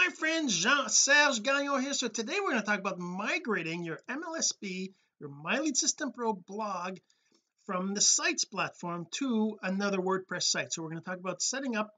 my friend Jean-Serge Gagnon here. So today we're going to talk about migrating your MLSP your My Lead System Pro blog from the sites platform to another WordPress site. So we're going to talk about setting up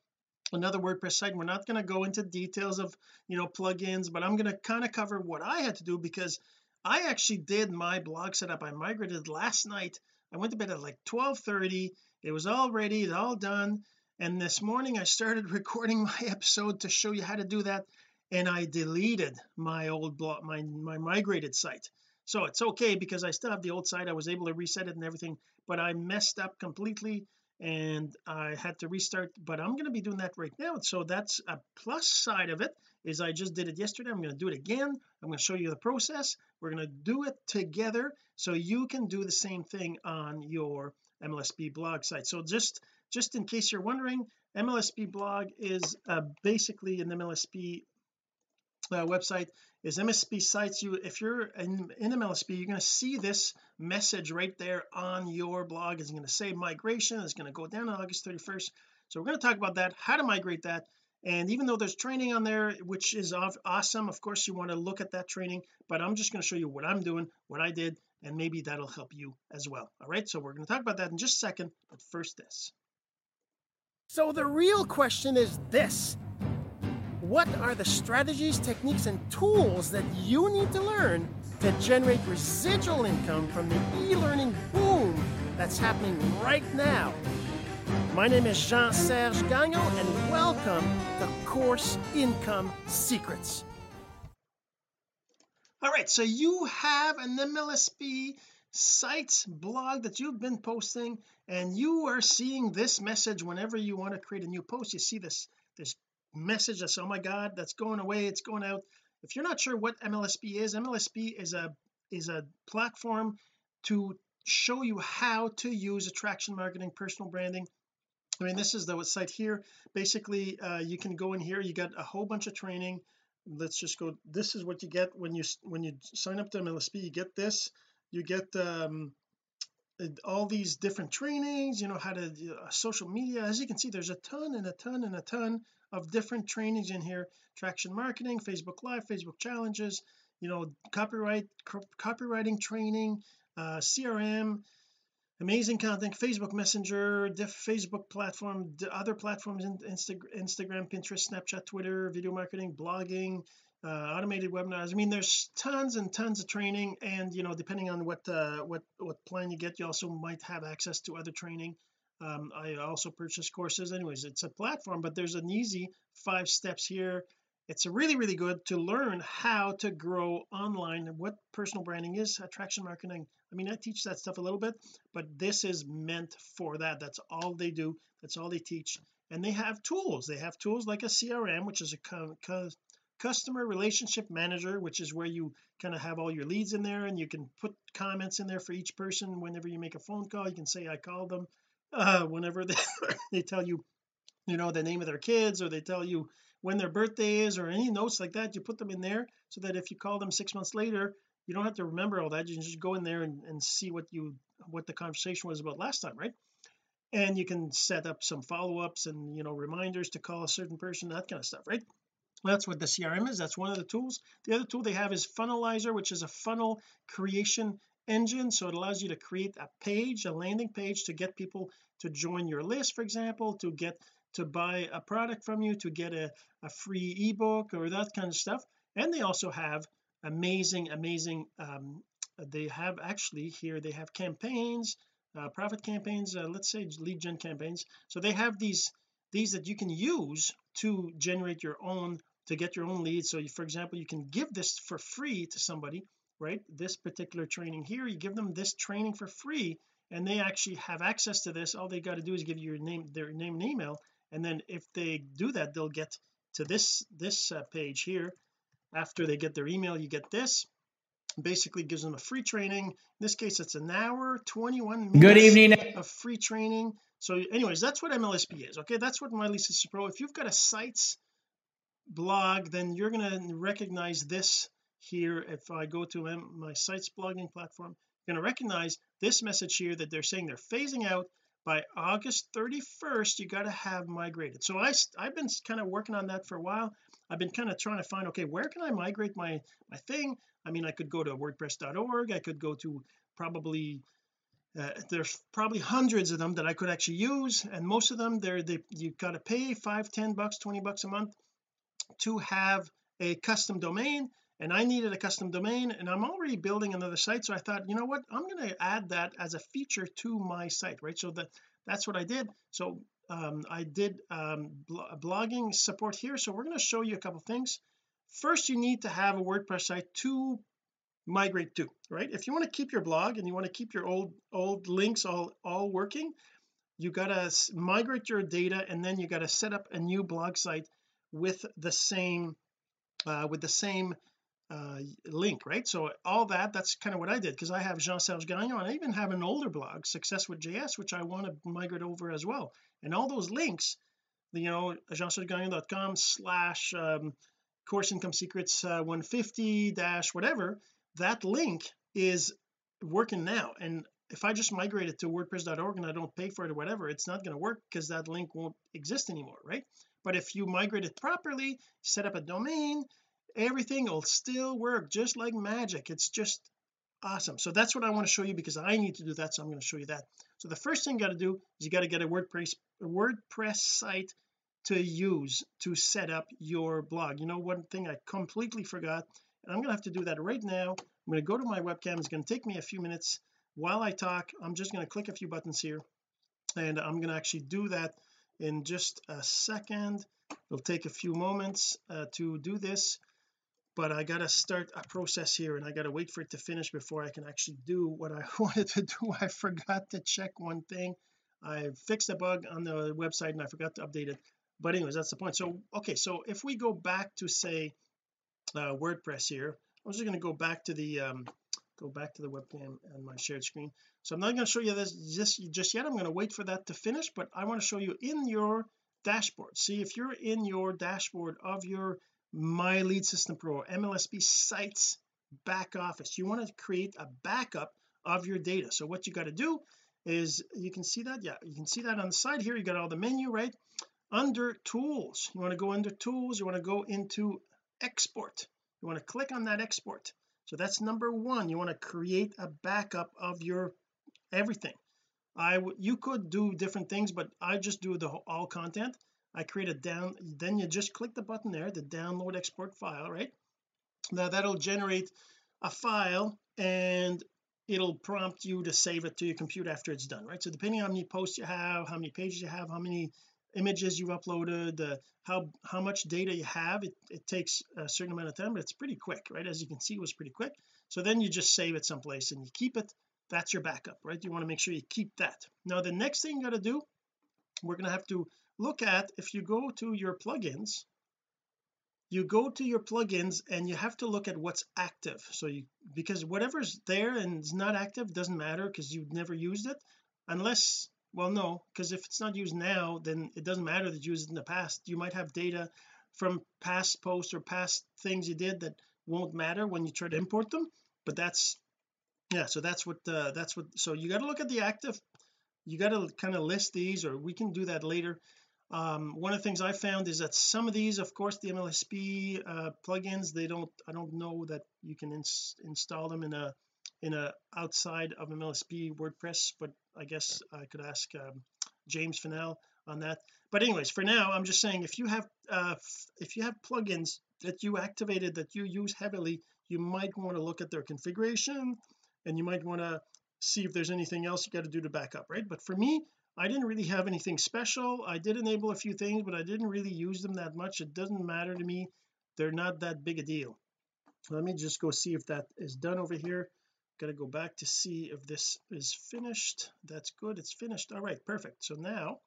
another WordPress site. We're not going to go into details of you know plugins but I'm going to kind of cover what I had to do because I actually did my blog setup. I migrated last night. I went to bed at like 12 30 it was all ready it's all done and this morning I started recording my episode to show you how to do that and I deleted my old blog my my migrated site. So it's okay because I still have the old site. I was able to reset it and everything but I messed up completely and I had to restart but I'm going to be doing that right now. So that's a plus side of it is I just did it yesterday. I'm going to do it again. I'm going to show you the process. We're going to do it together so you can do the same thing on your MLSP blog site. So just just in case you're wondering MLSP blog is uh, basically an MLSP uh, website. Is MSP sites. You if you're in, in MLSP you're going to see this message right there on your blog. It's going to say migration. It's going to go down on August 31st so we're going to talk about that how to migrate that. And even though there's training on there which is awesome of course you want to look at that training but I'm just going to show you what I'm doing what I did and maybe that'll help you as well. All right? So we're going to talk about that in just a second but first this so the real question is this what are the strategies, techniques, and tools that you need to learn to generate residual income from the e learning boom that's happening right now? My name is Jean Serge Gagnon, and welcome to Course Income Secrets. All right, so you have an MLSP sites blog that you've been posting and you are seeing this message whenever you want to create a new post. You see this this message that's oh my god that's going away it's going out. If you're not sure what MLSP is MLSP is a is a platform to show you how to use attraction marketing personal branding. I mean this is the site here. Basically uh, you can go in here you got a whole bunch of training. Let's just go this is what you get when you when you sign up to MLSP you get this you get um all these different trainings you know how to uh, social media. As you can see there's a ton and a ton and a ton of different trainings in here. Traction marketing Facebook live Facebook challenges you know copyright copywriting training uh CRM amazing content Facebook messenger Facebook platform the other platforms Insta Instagram Pinterest Snapchat Twitter video marketing blogging uh, automated webinars. I mean there's tons and tons of training and you know depending on what uh, what what plan you get you also might have access to other training. Um, I also purchase courses anyways. It's a platform but there's an easy five steps here. It's really really good to learn how to grow online what personal branding is attraction marketing. I mean I teach that stuff a little bit but this is meant for that. That's all they do. That's all they teach. And they have tools. They have tools like a CRM which is a customer relationship manager which is where you kind of have all your leads in there and you can put comments in there for each person whenever you make a phone call. You can say I called them uh whenever they, they tell you you know the name of their kids or they tell you when their birthday is or any notes like that you put them in there so that if you call them six months later you don't have to remember all that. You just go in there and, and see what you what the conversation was about last time right? And you can set up some follow-ups and you know reminders to call a certain person that kind of stuff right that's what the CRM is. That's one of the tools. The other tool they have is funnelizer which is a funnel creation engine. So it allows you to create a page a landing page to get people to join your list for example to get to buy a product from you to get a, a free ebook or that kind of stuff. And they also have amazing amazing um, they have actually here they have campaigns uh, profit campaigns uh, let's say lead gen campaigns. So they have these these that you can use to generate your own to get your own leads. So you, for example you can give this for free to somebody right? This particular training here you give them this training for free and they actually have access to this. All they got to do is give you your name their name and email and then if they do that they'll get to this this uh, page here. After they get their email you get this. Basically gives them a free training. In this case it's an hour 21 minutes good evening of free training. So anyways that's what MLSP is okay? That's what My System Pro. If you've got a sites blog then you're going to recognize this here. If I go to my sites blogging platform you're going to recognize this message here that they're saying they're phasing out. By August 31st you got to have migrated. So I I've been kind of working on that for a while. I've been kind of trying to find okay where can I migrate my my thing? I mean I could go to wordpress.org I could go to probably uh, there's probably hundreds of them that I could actually use. And most of them they're they you got to pay five ten bucks 20 bucks a month to have a custom domain and I needed a custom domain and I'm already building another site so I thought you know what? I'm going to add that as a feature to my site right? So that that's what I did. So um, I did um, blogging support here. So we're going to show you a couple things. First you need to have a WordPress site to migrate to right? If you want to keep your blog and you want to keep your old old links all all working you got to migrate your data and then you got to set up a new blog site with the same uh, with the same uh, link right? So all that that's kind of what I did because I have Jean-Serge Gagnon I even have an older blog success with JS which I want to migrate over as well. And all those links you know jean-sergegagnon.com slash um, course income secrets uh, 150 dash whatever that link is working now. And if I just migrate it to wordpress.org and I don't pay for it or whatever it's not going to work because that link won't exist anymore right but if you migrate it properly set up a domain everything will still work just like magic. It's just awesome. So that's what I want to show you because I need to do that so I'm going to show you that. So the first thing you got to do is you got to get a WordPress a WordPress site to use to set up your blog. You know one thing I completely forgot? And I'm gonna have to do that right now. I'm going to go to my webcam. It's going to take me a few minutes. While I talk I'm just going to click a few buttons here and I'm going to actually do that in just a second. It'll take a few moments uh, to do this but I got to start a process here and I got to wait for it to finish before I can actually do what I wanted to do. I forgot to check one thing. I fixed a bug on the website and I forgot to update it. But anyways that's the point. So okay so if we go back to say uh, WordPress here I'm just going to go back to the um go back to the webcam and my shared screen. So I'm not going to show you this just just yet. I'm going to wait for that to finish but I want to show you in your dashboard. See if you're in your dashboard of your my lead system pro MLSP sites back office you want to create a backup of your data. So what you got to do is you can see that? Yeah you can see that on the side here. You got all the menu right? Under tools. You want to go under tools. You want to go into export. You want to click on that export so that's number one. You want to create a backup of your everything. I you could do different things but I just do the all content. I create a down then you just click the button there the download export file right? Now that'll generate a file and it'll prompt you to save it to your computer after it's done right? So depending on how many posts you have how many pages you have how many images you've uploaded how how much data you have it, it takes a certain amount of time but it's pretty quick right? As you can see it was pretty quick. So then you just save it someplace and you keep it. That's your backup right? You want to make sure you keep that. Now the next thing you got to do we're going to have to look at if you go to your plugins you go to your plugins and you have to look at what's active. So you because whatever's there and is not active doesn't matter because you've never used it unless well no because if it's not used now then it doesn't matter that you used it in the past. You might have data from past posts or past things you did that won't matter when you try to import them but that's yeah so that's what uh, that's what so you got to look at the active you got to kind of list these or we can do that later. Um, one of the things I found is that some of these of course the MLSP uh, plugins they don't I don't know that you can ins install them in a in a outside of MLSP WordPress but I guess I could ask um, James Fennell on that. But anyways for now I'm just saying if you have uh, if you have plugins that you activated that you use heavily you might want to look at their configuration and you might want to see if there's anything else you got to do to back up right? But for me I didn't really have anything special. I did enable a few things but I didn't really use them that much. It doesn't matter to me. They're not that big a deal. Let me just go see if that is done over here to go back to see if this is finished. That's good it's finished. All right perfect. So now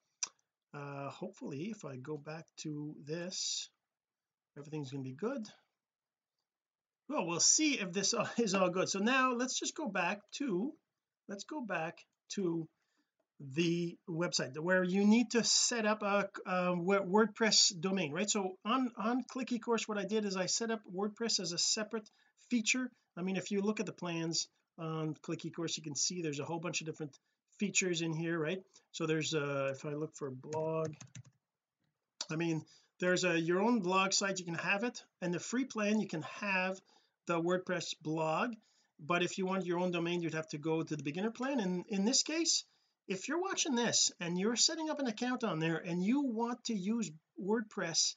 uh hopefully if I go back to this everything's to be good. Well we'll see if this is all good. So now let's just go back to let's go back to the website where you need to set up a, a WordPress domain right? So on on click eCourse what I did is I set up WordPress as a separate feature I mean if you look at the plans on click eCourse you can see there's a whole bunch of different features in here right? So there's uh if I look for blog I mean there's a your own blog site you can have it. And the free plan you can have the WordPress blog. But if you want your own domain you'd have to go to the beginner plan. And in this case if you're watching this and you're setting up an account on there and you want to use WordPress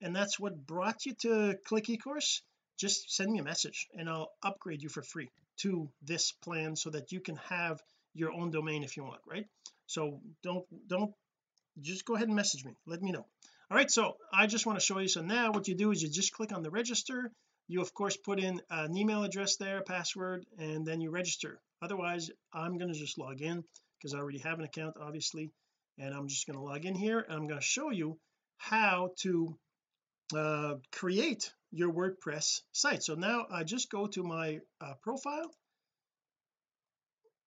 and that's what brought you to click eCourse just send me a message and I'll upgrade you for free to this plan so that you can have your own domain if you want right? So don't don't just go ahead and message me. Let me know. All right so I just want to show you. So now what you do is you just click on the register. You of course put in an email address there password and then you register. Otherwise I'm going to just log in because I already have an account obviously and I'm just going to log in here and I'm going to show you how to uh, create your WordPress site. So now I just go to my uh, profile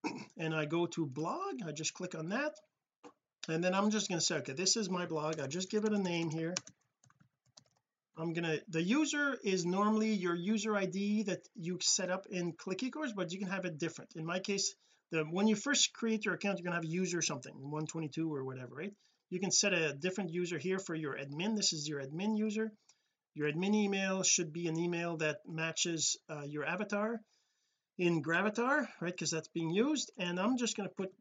and I go to blog. I just click on that. And then I'm just going to say okay this is my blog. I just give it a name here. I'm gonna the user is normally your user ID that you set up in click eCourse but you can have it different. In my case the when you first create your account you're gonna have a user something 122 or whatever right? You can set a different user here for your admin. This is your admin user your admin email should be an email that matches uh, your avatar in Gravatar right? Because that's being used. And I'm just going to put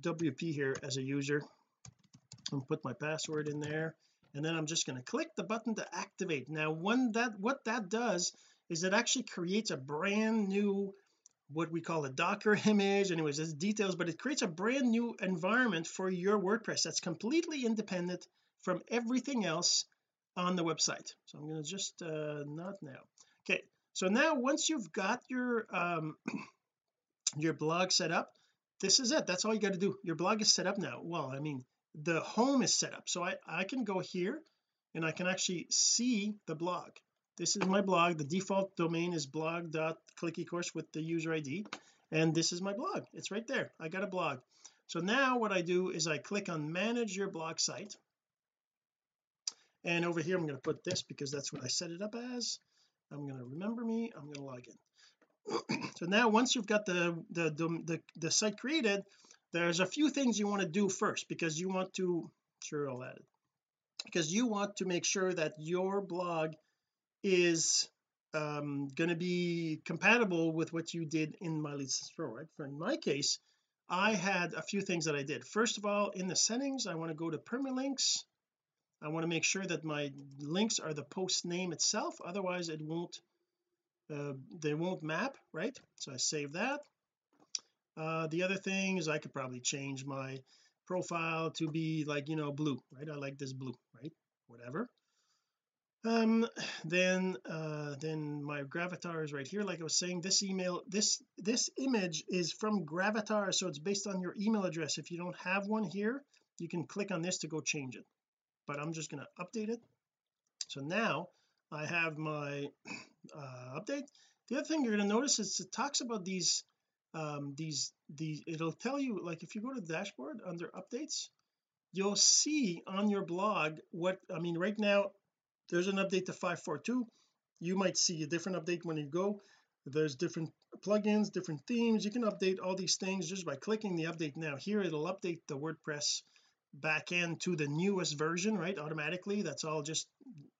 WP here as a user. And put my password in there. And then I'm just going to click the button to activate. Now when that what that does is it actually creates a brand new what we call a docker image. Anyways there's details but it creates a brand new environment for your WordPress that's completely independent from everything else on the website. So I'm going to just uh not now. Okay so now once you've got your um your blog set up this is it. That's all you got to do. Your blog is set up now. Well I mean the home is set up. So I I can go here and I can actually see the blog. This is my blog. The default domain is blog.clickecourse with the user ID and this is my blog. It's right there. I got a blog. So now what I do is I click on manage your blog site and over here I'm going to put this because that's what I set it up as. I'm going to remember me. I'm going to log in. So now once you've got the, the the the, site created there's a few things you want to do first because you want to sure I'll add it. Because you want to make sure that your blog is um going to be compatible with what you did in my lead throw right? For in my case I had a few things that I did. First of all in the settings I want to go to permalinks I want to make sure that my links are the post name itself otherwise it won't uh, they won't map right? So I save that. Uh, the other thing is I could probably change my profile to be like you know blue right? I like this blue right? Whatever. Um then uh then my gravatar is right here. Like I was saying this email this this image is from gravatar so it's based on your email address. If you don't have one here you can click on this to go change it but I'm just going to update it. So now I have my uh, update. The other thing you're going to notice is it talks about these um these these it'll tell you like if you go to the dashboard under updates you'll see on your blog what I mean right now there's an update to 542 you might see a different update when you go. There's different plugins different themes. You can update all these things just by clicking the update now. Here it'll update the WordPress backend to the newest version right? Automatically that's all just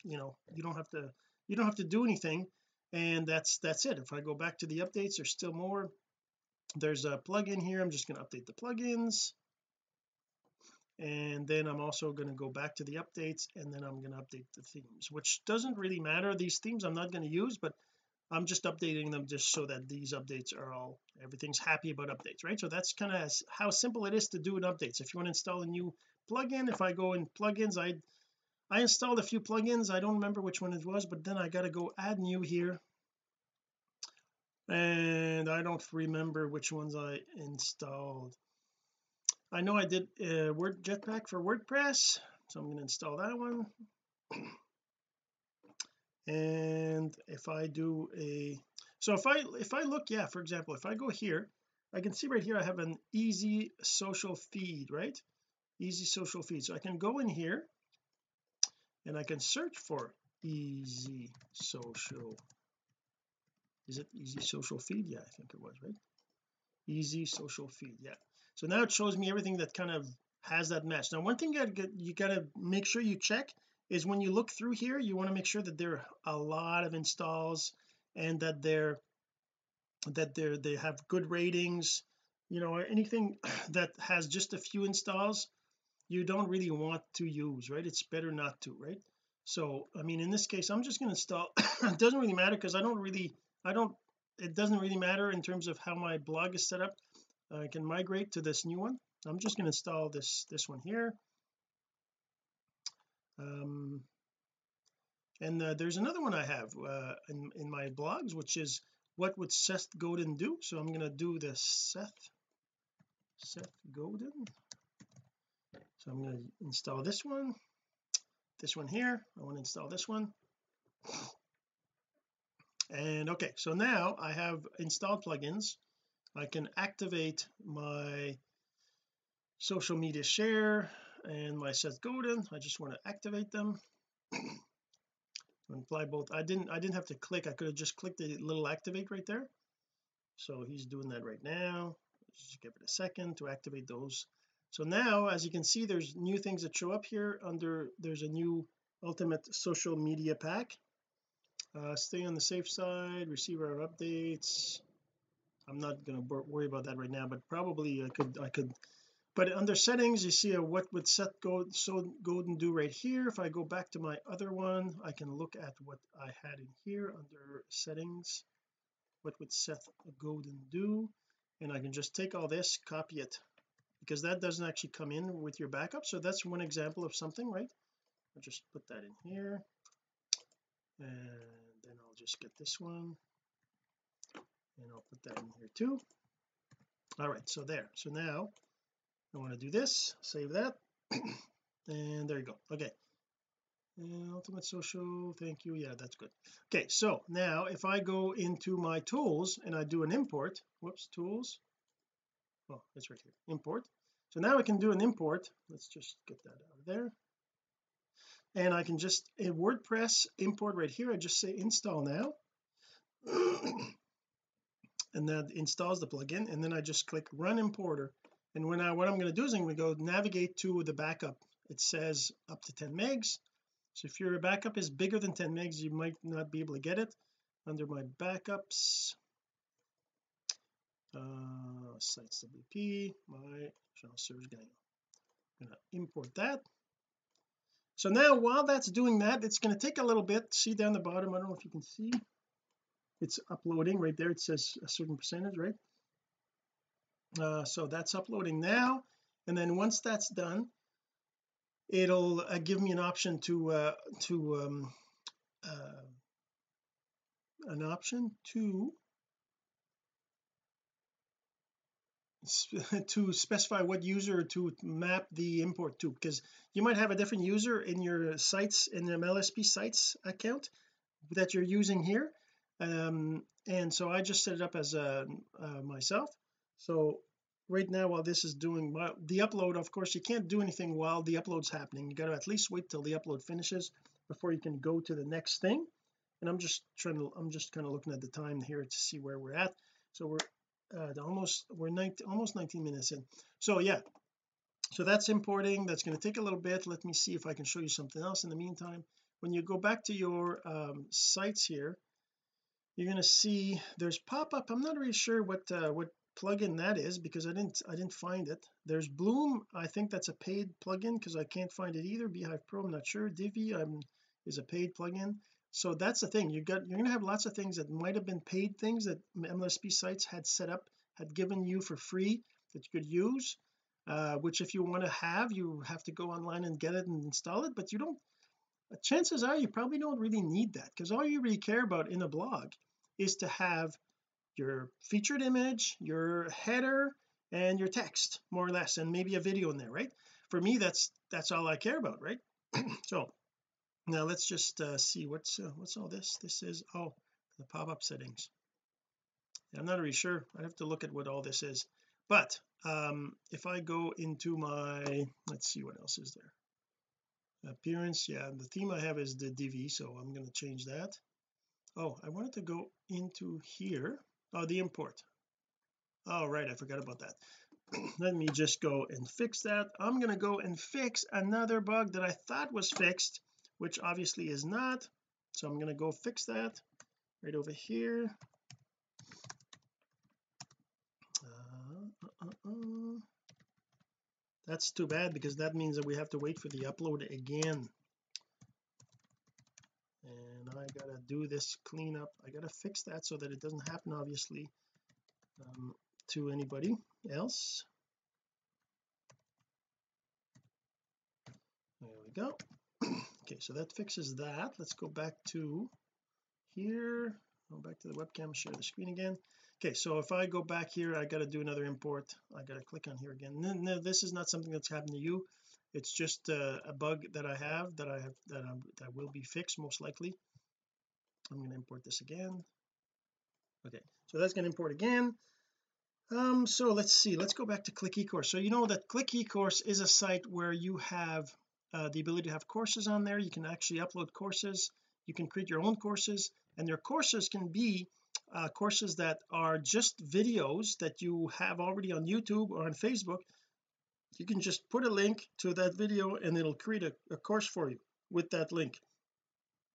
you know you don't have to you don't have to do anything. And that's that's it. If I go back to the updates there's still more. There's a plugin here. I'm just going to update the plugins. And then I'm also going to go back to the updates and then I'm going to update the themes which doesn't really matter. These themes I'm not going to use but I'm just updating them just so that these updates are all everything's happy about updates right? So that's kind of how simple it is to do an updates if you want to install a new plugin if I go in plugins I I installed a few plugins. I don't remember which one it was but then I got to go add new here. And I don't remember which ones I installed. I know I did uh, word jetpack for WordPress so I'm going to install that one and if I do a so if I if I look yeah for example if I go here I can see right here I have an easy social feed right? Easy social feed. So I can go in here and I can search for easy social is it easy social feed? Yeah I think it was right? Easy social feed yeah. So now it shows me everything that kind of has that match. Now one thing you gotta, you gotta make sure you check is when you look through here you want to make sure that there are a lot of installs and that they're that they're they have good ratings you know anything that has just a few installs you don't really want to use right? It's better not to right? So I mean in this case I'm just going to install it doesn't really matter because I don't really I don't it doesn't really matter in terms of how my blog is set up. I can migrate to this new one. I'm just going to install this this one here um and uh, there's another one I have uh, in, in my blogs which is what would Seth Godin do? So I'm going to do the Seth Seth Godin. So I'm going to install this one this one here. I want to install this one. And okay so now I have installed plugins. I can activate my social media share and my Seth Godin I just want to activate them. Apply both. I didn't I didn't have to click. I could have just clicked the little activate right there. So he's doing that right now. Just give it a second to activate those. So now as you can see there's new things that show up here under there's a new ultimate social media pack. Uh, stay on the safe side receive our updates. I'm not going to worry about that right now but probably I could I could but under settings you see a what would Seth Godin do right here. If I go back to my other one I can look at what I had in here under settings. What would Seth Godin do? And I can just take all this copy it because that doesn't actually come in with your backup. So that's one example of something right? I'll just put that in here. And then I'll just get this one. And I'll put that in here too. All right so there. So now I want to do this save that. And there you go. Okay. And ultimate social thank you. Yeah that's good. Okay so now if I go into my tools and I do an import whoops tools. Oh it's right here import. So now I can do an import. Let's just get that out of there. And I can just in WordPress import right here. I just say install now. And that installs the plugin and then I just click run importer and when I what I'm going to do is I'm going to go navigate to the backup. It says up to 10 megs. So if your backup is bigger than 10 megs you might not be able to get it. Under my backups uh sites WP my channel servers gang I'm going to import that. So now while that's doing that it's going to take a little bit. See down the bottom I don't know if you can see. It's uploading right there. It says a certain percentage right uh, so that's uploading now. And then once that's done it'll uh, give me an option to uh to um uh an option to to specify what user to map the import to. Because you might have a different user in your sites in the MLSP sites account that you're using here. Um and so I just set it up as a uh, myself so right now while this is doing the upload of course you can't do anything while the upload's happening. You got to at least wait till the upload finishes before you can go to the next thing. And I'm just trying to I'm just kind of looking at the time here to see where we're at. So we're uh, almost we're 19 almost 19 minutes in. So yeah. So that's importing. That's going to take a little bit. Let me see if I can show you something else in the meantime. When you go back to your um, sites here you're going to see there's pop-up. I'm not really sure what uh, what plugin that is because I didn't I didn't find it. There's Bloom I think that's a paid plugin because I can't find it either. Beehive Pro I'm not sure. Divi I'm, is a paid plugin. So that's the thing. You got you're to have lots of things that might have been paid things that MLSP sites had set up had given you for free that you could use uh, which if you want to have you have to go online and get it and install it. But you don't chances are you probably don't really need that because all you really care about in a blog is to have your featured image your header and your text more or less and maybe a video in there right? For me that's that's all I care about right? So now let's just uh, see what's uh, what's all this? This is oh the pop-up settings. I'm not really sure. I have to look at what all this is. But um if I go into my let's see what else is there. Appearance yeah the theme I have is the Divi so I'm going to change that. Oh I wanted to go into here oh the import. Oh right I forgot about that. Let me just go and fix that. I'm going to go and fix another bug that I thought was fixed which obviously is not. So I'm going to go fix that right over here. Uh, uh, uh, uh, that's too bad because that means that we have to wait for the upload again I gotta do this cleanup. I gotta fix that so that it doesn't happen obviously um, to anybody else. There we go. Okay so that fixes that. Let's go back to here. Go back to the webcam share the screen again. Okay so if I go back here I got to do another import. I got to click on here again. No, no, this is not something that's happened to you. It's just a, a bug that I have that I have that I'm, that will be fixed most likely I'm going to import this again. Okay so that's going to import again. Um so let's see let's go back to click ecourse. So you know that click ecourse is a site where you have uh, the ability to have courses on there. You can actually upload courses. You can create your own courses and your courses can be uh, courses that are just videos that you have already on YouTube or on Facebook. You can just put a link to that video and it'll create a, a course for you with that link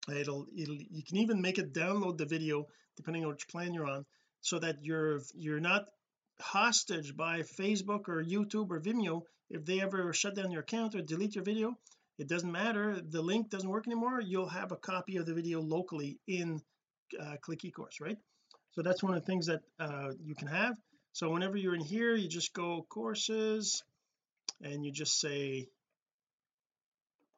it'll, it'll you can even make it download the video depending on which plan you're on so that you're you're not hostage by Facebook or YouTube or Vimeo. If they ever shut down your account or delete your video it doesn't matter. The link doesn't work anymore. You'll have a copy of the video locally in uh, click ecourse right? So that's one of the things that uh, you can have. So whenever you're in here you just go courses and you just say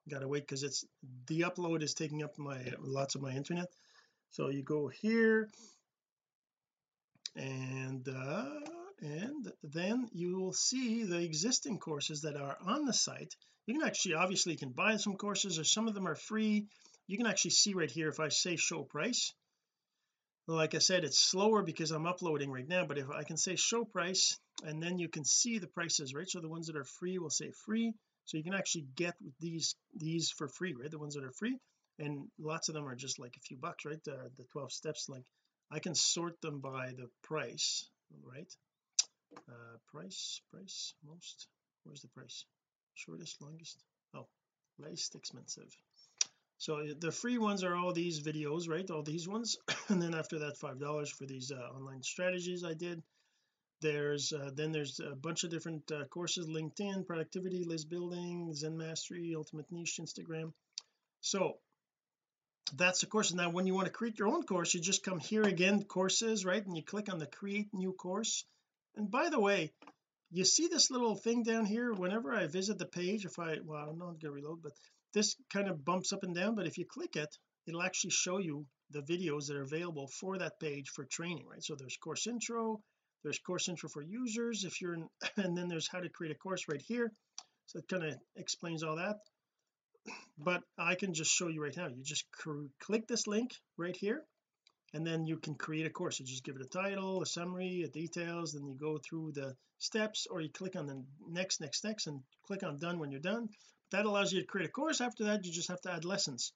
gotta wait because it's the upload is taking up my lots of my internet. So you go here and uh and then you will see the existing courses that are on the site. You can actually obviously you can buy some courses or some of them are free. You can actually see right here if I say show price like I said it's slower because I'm uploading right now but if I can say show price and then you can see the prices right? So the ones that are free will say free so you can actually get these these for free right? The ones that are free. And lots of them are just like a few bucks right? The, the 12 steps like I can sort them by the price right? Uh price price most. Where's the price? Shortest longest? Oh least expensive. So the free ones are all these videos right? All these ones. And then after that five dollars for these uh, online strategies I did there's uh, then there's a bunch of different uh, courses. LinkedIn productivity list building Zen mastery ultimate niche Instagram. So that's the course now when you want to create your own course you just come here again courses right? And you click on the create new course. And by the way you see this little thing down here? Whenever I visit the page if I well I'm not gonna reload but this kind of bumps up and down. But if you click it it'll actually show you the videos that are available for that page for training right? So there's course intro there's course intro for users if you're in and then there's how to create a course right here. So it kind of explains all that. But I can just show you right now. You just click this link right here and then you can create a course. You just give it a title a summary a details then you go through the steps or you click on the next next next and click on done when you're done. That allows you to create a course. After that you just have to add lessons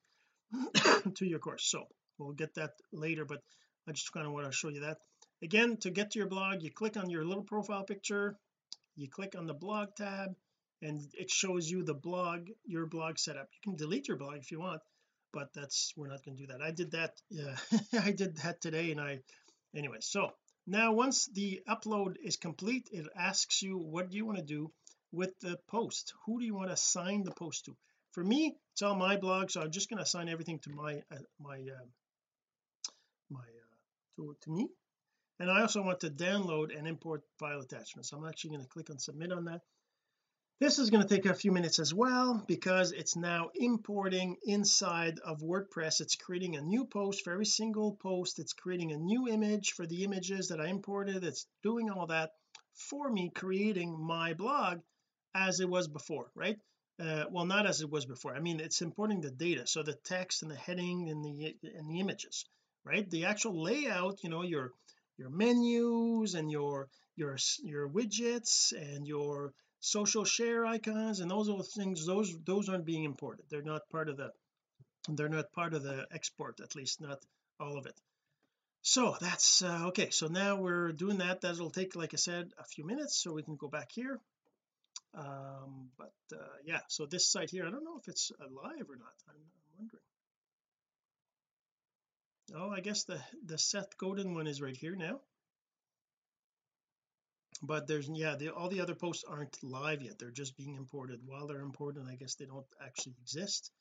to your course. So we'll get that later but I just kind of want to show you that again to get to your blog you click on your little profile picture you click on the blog tab and it shows you the blog your blog setup. You can delete your blog if you want but that's we're not going to do that. I did that yeah I did that today and I anyway so now once the upload is complete it asks you what do you want to do with the post? Who do you want to assign the post to? For me it's all my blog so I'm just going to assign everything to my uh, my uh, my uh, to, to me and I also want to download and import file attachments. I'm actually going to click on submit on that. This is going to take a few minutes as well because it's now importing inside of WordPress. It's creating a new post for every single post. It's creating a new image for the images that I imported. It's doing all that for me creating my blog as it was before right? Uh, well not as it was before. I mean it's importing the data so the text and the heading and the and the images right? The actual layout you know your your menus and your your your widgets and your social share icons and those are things those those aren't being imported. They're not part of the they're not part of the export at least not all of it. So that's uh, okay so now we're doing that. That'll take like I said a few minutes so we can go back here. Um but uh, yeah so this site here I don't know if it's alive or not. I'm, I'm wondering oh I guess the the Seth Godin one is right here now. But there's yeah the, all the other posts aren't live yet. They're just being imported. While they're imported I guess they don't actually exist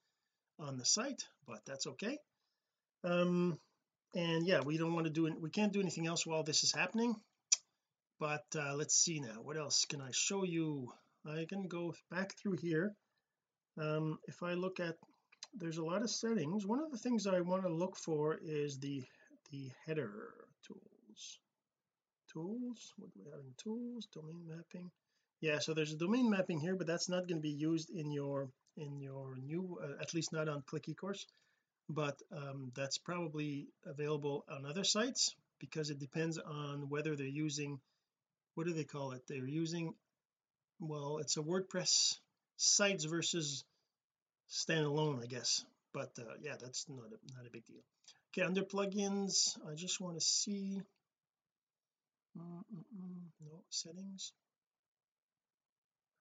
on the site but that's okay. Um and yeah we don't want to do it we can't do anything else while this is happening. But uh, let's see now. What else can I show you? I can go back through here. Um if I look at there's a lot of settings. One of the things I want to look for is the the header tools. Tools? What do we have in tools? Domain mapping. Yeah so there's a domain mapping here but that's not going to be used in your in your new uh, at least not on click ecourse. But um, that's probably available on other sites because it depends on whether they're using what do they call it? They're using well it's a WordPress sites versus standalone I guess. But uh, yeah that's not a, not a big deal. Okay under plugins I just want to see. Mm -mm no settings.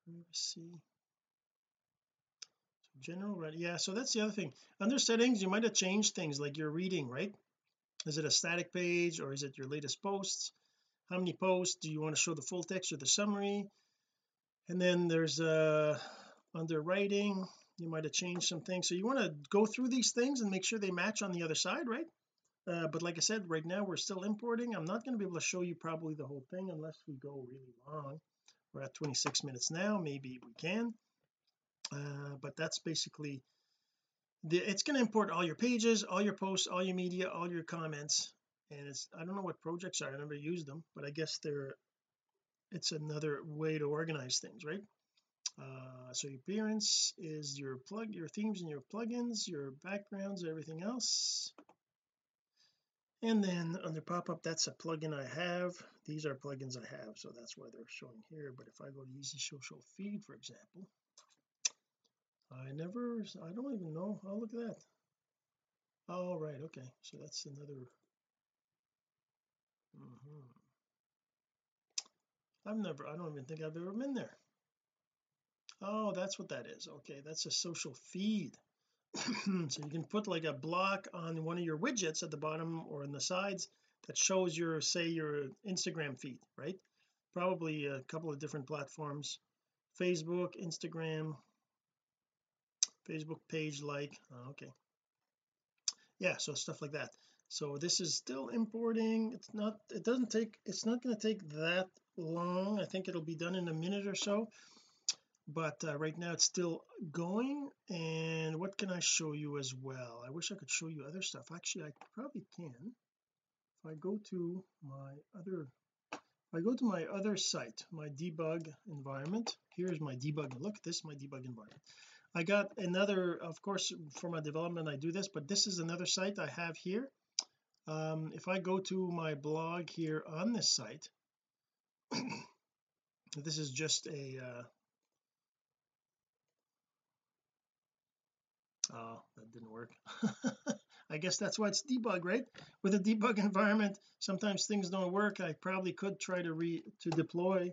Privacy. General right yeah so that's the other thing. Under settings you might have changed things like your reading right? Is it a static page or is it your latest posts? How many posts? Do you want to show the full text or the summary? And then there's uh under writing you might have changed some things. So you want to go through these things and make sure they match on the other side right? Uh, but like I said right now we're still importing. I'm not going to be able to show you probably the whole thing unless we go really long. We're at 26 minutes now. Maybe we can. Uh, but that's basically the it's going to import all your pages all your posts all your media all your comments. And it's I don't know what projects are. I never used them but I guess they're it's another way to organize things right uh, so your appearance is your plug your themes and your plugins your backgrounds everything else. And then under pop-up that's a plugin I have. These are plugins I have so that's why they're showing here. But if I go to easy social feed for example I never I don't even know. Oh look at that. Oh right okay. So that's another mm -hmm. I've never I don't even think I've ever been there oh that's what that is. Okay that's a social feed. So you can put like a block on one of your widgets at the bottom or in the sides that shows your say your Instagram feed right? Probably a couple of different platforms. Facebook Instagram. Facebook page like oh, okay. Yeah so stuff like that. So this is still importing. It's not it doesn't take it's not going to take that long. I think it'll be done in a minute or so but uh, right now it's still going and what can I show you as well? I wish I could show you other stuff. Actually I probably can. If I go to my other I go to my other site my debug environment here's my debug look this is my debug environment. I got another of course for my development I do this but this is another site I have here. Um, if I go to my blog here on this site this is just a uh, oh that didn't work. I guess that's why it's debug right? With a debug environment sometimes things don't work. I probably could try to re to deploy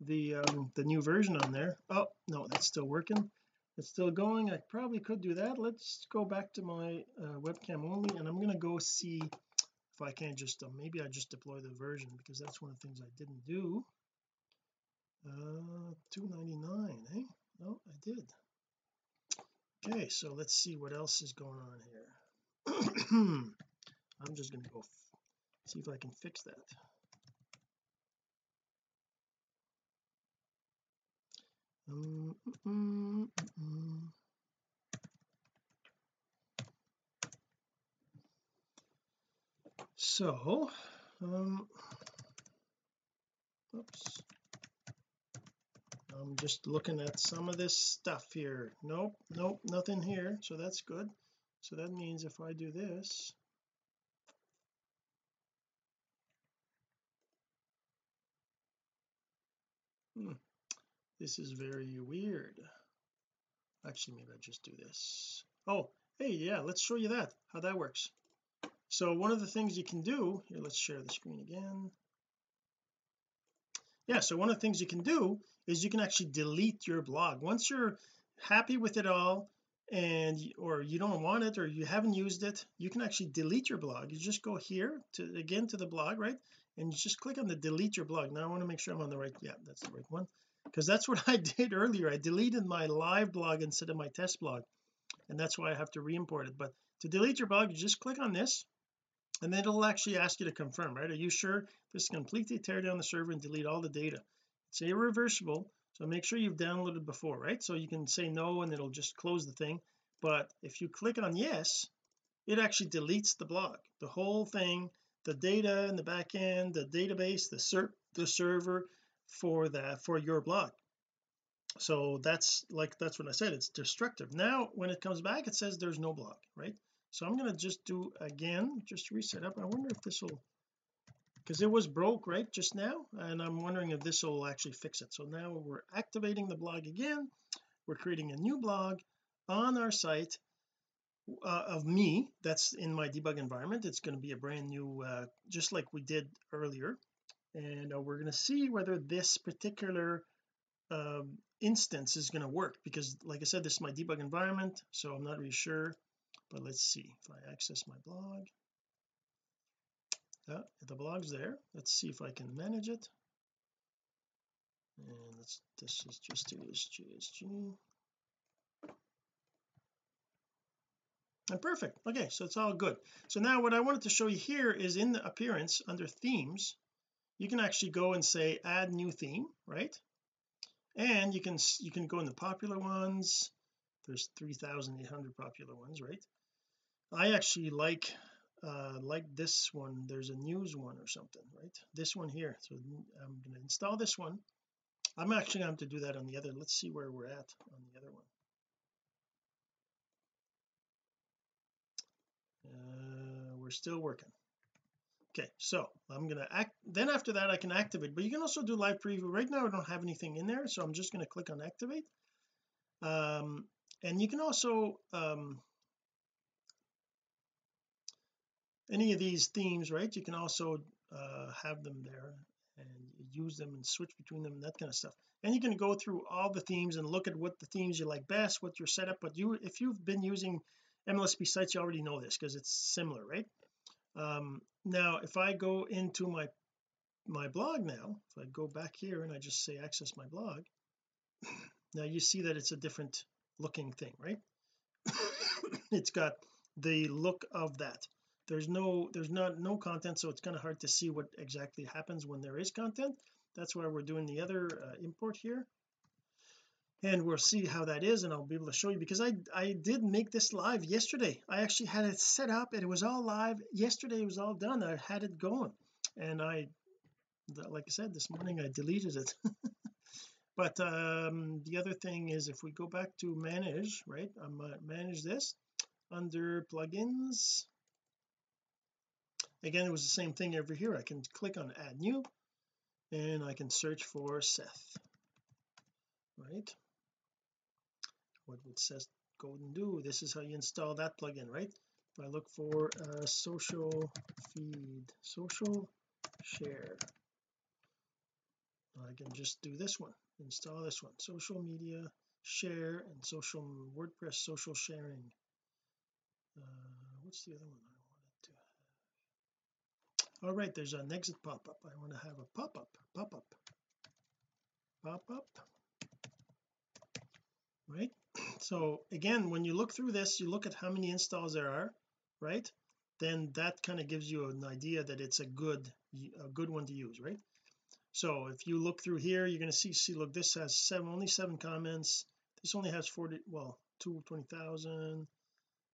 the um the new version on there. Oh no that's still working. It's still going. I probably could do that. Let's go back to my uh, webcam only and I'm going to go see if I can't just uh, maybe I just deploy the version because that's one of the things I didn't do. Uh 299 eh? No I did okay so let's see what else is going on here I'm just going to go see if I can fix that um, mm, mm, mm. so um oops I'm just looking at some of this stuff here. Nope nope nothing here so that's good. So that means if I do this hmm, this is very weird. Actually maybe I just do this. Oh hey yeah let's show you that how that works. So one of the things you can do here let's share the screen again yeah so one of the things you can do is you can actually delete your blog. Once you're happy with it all and or you don't want it or you haven't used it you can actually delete your blog. You just go here to again to the blog right? And you just click on the delete your blog. Now I want to make sure I'm on the right yeah that's the right one. Because that's what I did earlier. I deleted my live blog instead of my test blog. And that's why I have to re-import it. But to delete your blog you just click on this and then it'll actually ask you to confirm right? Are you sure this completely tear down the server and delete all the data? It's irreversible so make sure you've downloaded before right? So you can say no and it'll just close the thing. But if you click on yes it actually deletes the blog the whole thing the data in the back end the database the ser the server for that for your blog so that's like that's what I said it's destructive. Now when it comes back it says there's no blog right so I'm going to just do again just reset up. I wonder if this will because it was broke right just now? And I'm wondering if this will actually fix it. So now we're activating the blog again. We're creating a new blog on our site uh, of me. That's in my debug environment. It's going to be a brand new uh, just like we did earlier. And uh, we're going to see whether this particular um, instance is going to work because like I said this is my debug environment so I'm not really sure but let's see if I access my blog. Yeah, the blog's there. Let's see if I can manage it. And let's this is just JSG and perfect. Okay so it's all good. So now what I wanted to show you here is in the appearance under themes you can actually go and say add new theme right? And you can you can go in the popular ones. There's 3,800 popular ones right I actually like uh like this one. There's a news one or something right? This one here. So I'm going to install this one. I'm actually going to do that on the other. Let's see where we're at on the other one. Uh, we're still working. Okay so I'm going to act then after that I can activate but you can also do live preview. Right now I don't have anything in there so I'm just going to click on activate. Um and you can also um any of these themes right you can also uh have them there and use them and switch between them and that kind of stuff. And you can go through all the themes and look at what the themes you like best what your setup but you if you've been using MLSP sites you already know this because it's similar right? Um now if I go into my my blog now if I go back here and I just say access my blog now you see that it's a different looking thing right? It's got the look of that there's no there's not no content so it's kind of hard to see what exactly happens when there is content. That's why we're doing the other uh, import here. And we'll see how that is and I'll be able to show you because I I did make this live yesterday. I actually had it set up and it was all live. Yesterday it was all done. I had it going. And I like I said this morning I deleted it. But um the other thing is if we go back to manage right I'm uh, manage this under plugins again it was the same thing over here. I can click on add new and I can search for Seth right? What would Seth go and do? This is how you install that plugin right? If I look for a social feed social share I can just do this one install this one. Social media share and social WordPress social sharing. Uh, what's the other one I wanted to have all right there's an exit pop-up. I want to have a pop-up pop-up. Pop-up. Right? So again when you look through this you look at how many installs there are right? Then that kind of gives you an idea that it's a good a good one to use right? So if you look through here you're going to see see look this has seven only seven comments. This only has 40 well 220,000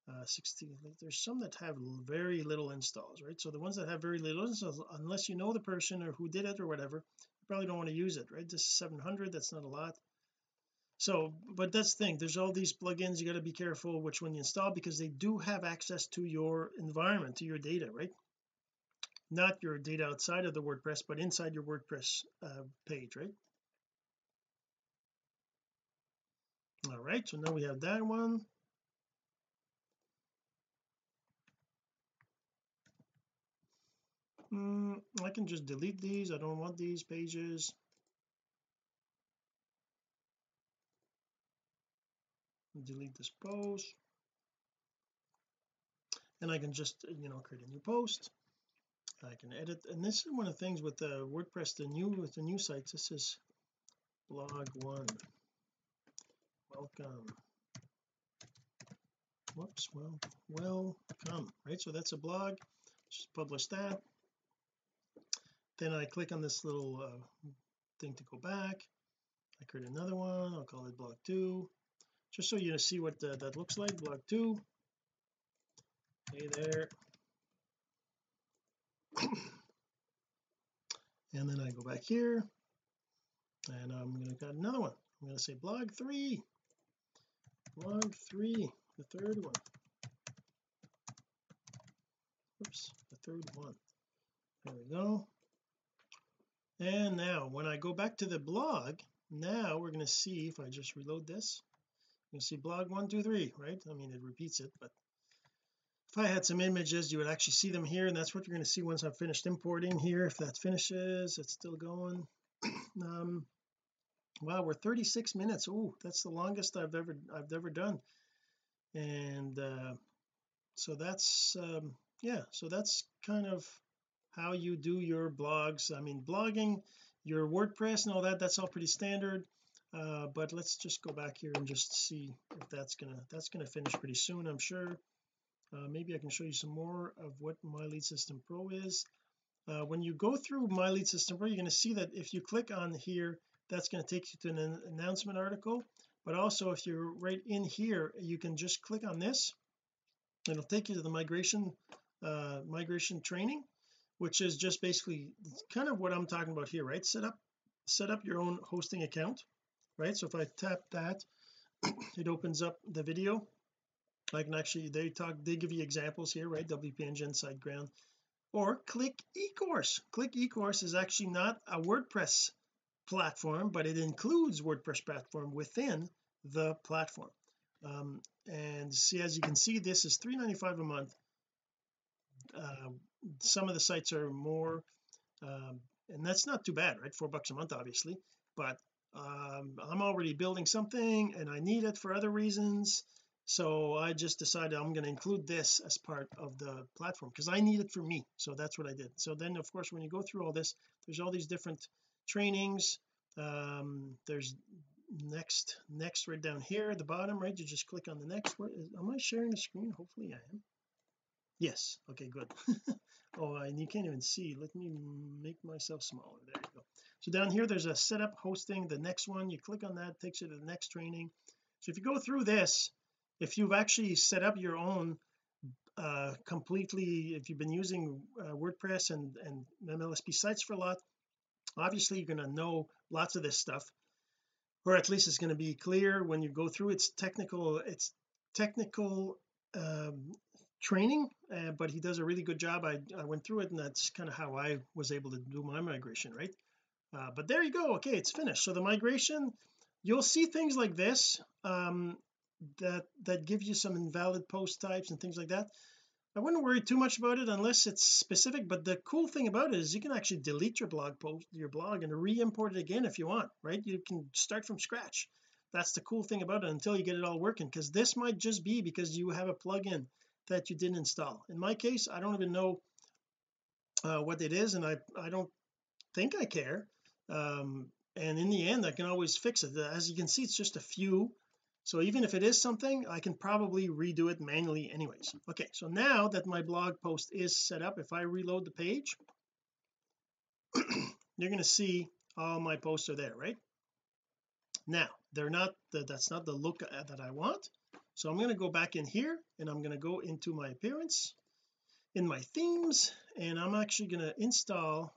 uh 60 there's some that have very little installs right? So the ones that have very little installs unless you know the person or who did it or whatever you probably don't want to use it right? This is 700 that's not a lot. So but that's the thing there's all these plugins you got to be careful which one you install because they do have access to your environment to your data right? Not your data outside of the WordPress but inside your WordPress uh, page right? All right so now we have that one mm, I can just delete these. I don't want these pages. Delete this post. And I can just you know create a new post. I can edit. And this is one of the things with the WordPress the new with the new sites. This is blog one. Welcome. Whoops. Well welcome. Right so that's a blog. Just publish that then I click on this little uh, thing to go back. I create another one. I'll call it blog 2 just so you see what the, that looks like blog 2 hey there. And then I go back here and I'm going to got another one. I'm going to say blog 3 blog 3 the third one. Oops the third one. There we go and now when I go back to the blog now we're going to see if I just reload this. You see blog one two three right? I mean it repeats it but if I had some images you would actually see them here and that's what you're going to see once I've finished importing here if that finishes it's still going. Um wow we're 36 minutes. Oh that's the longest I've ever I've ever done. And uh so that's um yeah so that's kind of how you do your blogs. I mean blogging your WordPress and all that that's all pretty standard. Uh but let's just go back here and just see if that's gonna that's gonna finish pretty soon I'm sure. Uh, maybe I can show you some more of what my lead system pro is. Uh, when you go through my lead system pro you're going to see that if you click on here that's going to take you to an announcement article. But also if you're right in here you can just click on this. It'll take you to the migration uh migration training which is just basically kind of what I'm talking about here right? Set up set up your own hosting account right? So if I tap that it opens up the video. I can actually they talk they give you examples here right? WP Engine SiteGround. Or click eCourse. Click eCourse is actually not a WordPress platform but it includes WordPress platform within the platform. Um, and see as you can see this is 3.95 a month uh, some of the sites are more um, and that's not too bad right? Four bucks a month obviously. But um, I'm already building something and I need it for other reasons. So I just decided I'm going to include this as part of the platform because I need it for me. So that's what I did. So then of course when you go through all this there's all these different trainings. Um there's next next right down here at the bottom right? You just click on the next where is, am I sharing the screen? Hopefully I am. Yes. Okay good oh and you can't even see. Let me make myself smaller. There you go. So down here there's a setup hosting the next one. You click on that takes you to the next training. So if you go through this if you've actually set up your own uh completely if you've been using uh, WordPress and and MLSP sites for a lot obviously you're going to know lots of this stuff or at least it's going to be clear when you go through. Its technical it's technical um training uh, but he does a really good job. I, I went through it and that's kind of how I was able to do my migration right? Uh, but there you go. Okay it's finished. So the migration you'll see things like this um that that give you some invalid post types and things like that. I wouldn't worry too much about it unless it's specific but the cool thing about it is you can actually delete your blog post your blog and re-import it again if you want right? You can start from scratch. That's the cool thing about it until you get it all working because this might just be because you have a plugin that you didn't install. In my case I don't even know uh, what it is and I I don't think I care. Um and in the end I can always fix it. As you can see it's just a few. So even if it is something I can probably redo it manually anyways. Okay so now that my blog post is set up if I reload the page you're going to see all my posts are there right? Now they're not the, that's not the look that I want so I'm going to go back in here and I'm going to go into my appearance in my themes and I'm actually going to install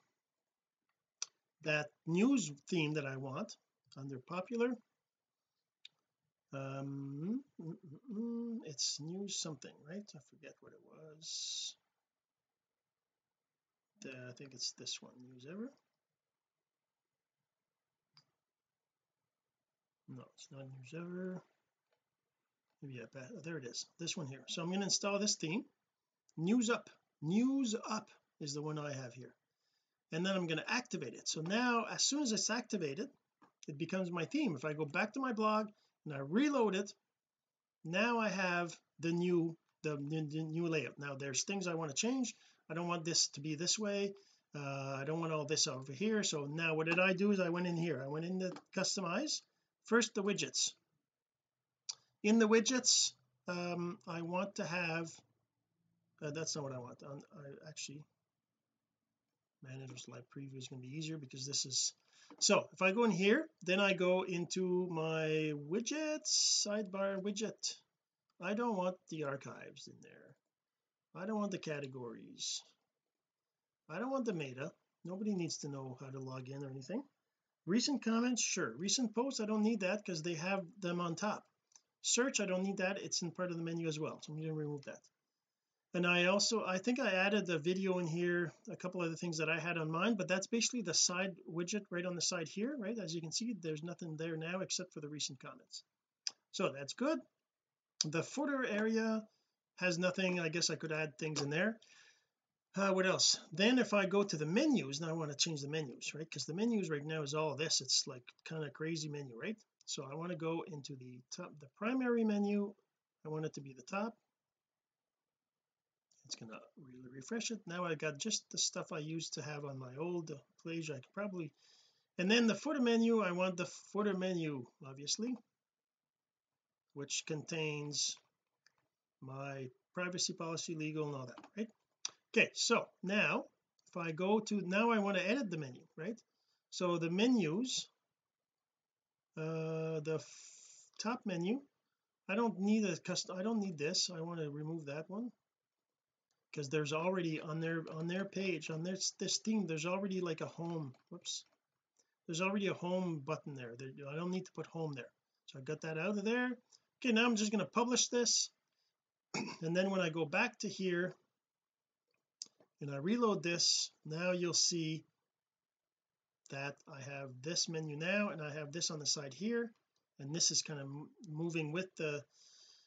that news theme that I want under popular. Um mm, mm, mm, it's news something right? I forget what it was. The, I think it's this one news ever. No it's not news ever maybe I there it is. This one here. So I'm going to install this theme. News up. News up is the one I have here. And then I'm going to activate it. So now as soon as it's activated it becomes my theme. If I go back to my blog and I reload it now I have the new the, the new layout. Now there's things I want to change. I don't want this to be this way. Uh, I don't want all this over here. So now what did I do is I went in here. I went in to customize. First the widgets in the widgets um I want to have uh, that's not what I want. I, I actually managers live preview is going to be easier because this is so if I go in here then I go into my widgets sidebar widget. I don't want the archives in there. I don't want the categories. I don't want the meta. Nobody needs to know how to log in or anything. Recent comments sure. Recent posts I don't need that because they have them on top search I don't need that. It's in part of the menu as well so I'm going to remove that. And I also I think I added the video in here a couple other things that I had on mine but that's basically the side widget right on the side here right? As you can see there's nothing there now except for the recent comments. So that's good. The footer area has nothing. I guess I could add things in there. Uh, what else? Then if I go to the menus now I want to change the menus right? Because the menus right now is all this. It's like kind of crazy menu right so I want to go into the top the primary menu. I want it to be the top. It's gonna really refresh it. Now I got just the stuff I used to have on my old page I could probably and then the footer menu I want the footer menu obviously which contains my privacy policy legal and all that right? Okay so now if I go to now I want to edit the menu right? So the menus uh the top menu. I don't need a custom I don't need this. I want to remove that one. Because there's already on their on their page on this this thing there's already like a home whoops. There's already a home button there. I don't need to put home there. So I got that out of there. Okay now I'm just going to publish this. And then when I go back to here and I reload this now you'll see that I have this menu now and I have this on the side here and this is kind of moving with the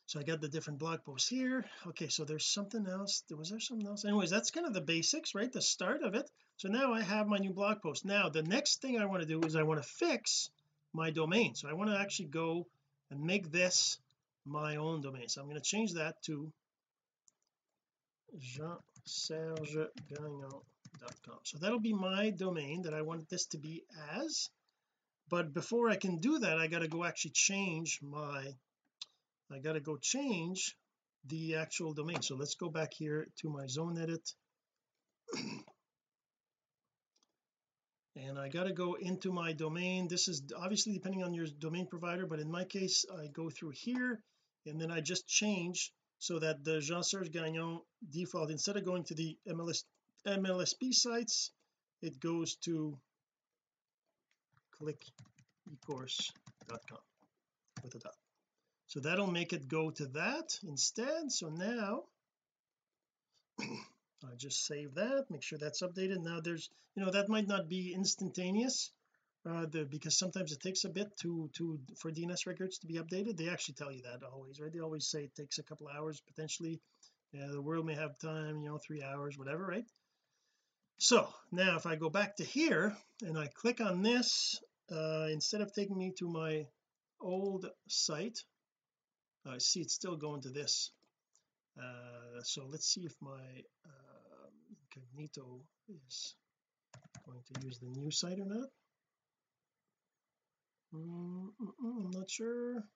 so I got the different blog posts here. Okay so there's something else. Was there something else? Anyways that's kind of the basics right? The start of it. So now I have my new blog post. Now the next thing I want to do is I want to fix my domain. So I want to actually go and make this my own domain. So I'm going to change that to so that'll be my domain that I want this to be as. But before I can do that I got to go actually change my I got to go change the actual domain. So let's go back here to my ZoneEdit. And I got to go into my domain. This is obviously depending on your domain provider but in my case I go through here and then I just change so that the Jean-Serge Gagnon default instead of going to the MLS MLSP sites it goes to clickecourse.com with a dot. So that'll make it go to that instead. So now I just save that make sure that's updated. Now there's you know that might not be instantaneous uh the, because sometimes it takes a bit to to for DNS records to be updated. They actually tell you that always right? They always say it takes a couple hours potentially. Yeah the world may have time you know three hours whatever right so now if I go back to here and I click on this uh instead of taking me to my old site I see it's still going to this. Uh so let's see if my uh, incognito is going to use the new site or not. Mm -mm, I'm not sure.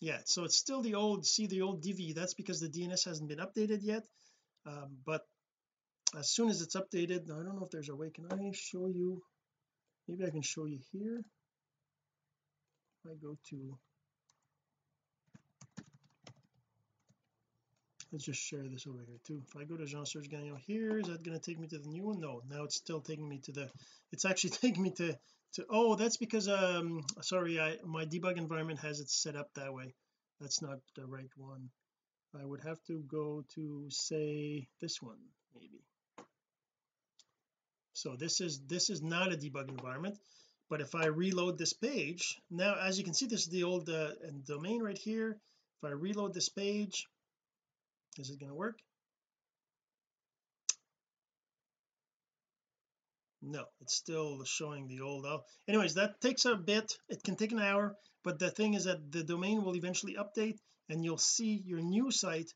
Yeah so it's still the old see the old Divi that's because the DNS hasn't been updated yet um, but as soon as it's updated I don't know if there's a way can I show you maybe I can show you here? I go to let's just share this over here too. If I go to Jean-Serge Gagnon here is that going to take me to the new one? No now it's still taking me to the it's actually taking me to to oh that's because um sorry I my debug environment has it set up that way. That's not the right one. I would have to go to say this one maybe so this is this is not a debug environment but if I reload this page now as you can see this is the old uh, domain right here. If I reload this page is it going to work? No it's still showing the old oh anyways that takes a bit. It can take an hour but the thing is that the domain will eventually update and you'll see your new site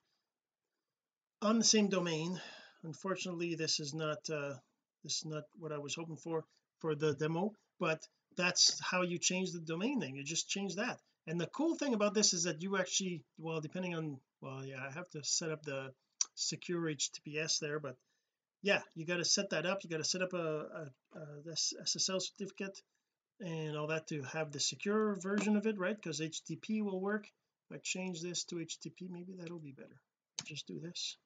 on the same domain. Unfortunately this is not uh this is not what I was hoping for for the demo but that's how you change the domain name. You just change that. And the cool thing about this is that you actually well depending on well yeah I have to set up the secure HTTPS there but yeah you got to set that up. You got to set up a, a, a SSL certificate and all that to have the secure version of it right? Because HTTP will work. If I change this to HTTP maybe that'll be better. Just do this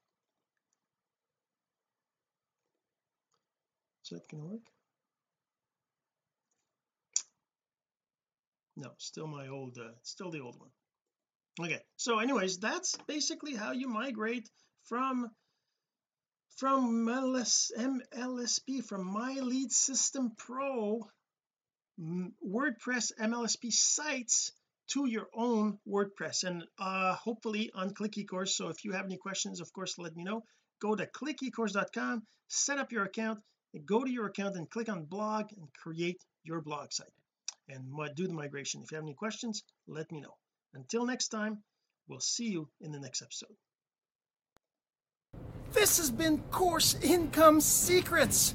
is that gonna work? No still my old uh, still the old one. Okay so anyways that's basically how you migrate from from MLS, MLSP from my lead system pro WordPress MLSP sites to your own WordPress. And uh hopefully on click eCourse. So if you have any questions of course let me know. Go to clickecourse.com set up your account go to your account and click on blog and create your blog site and do the migration. If you have any questions let me know. Until next time we'll see you in the next episode. This has been course income secrets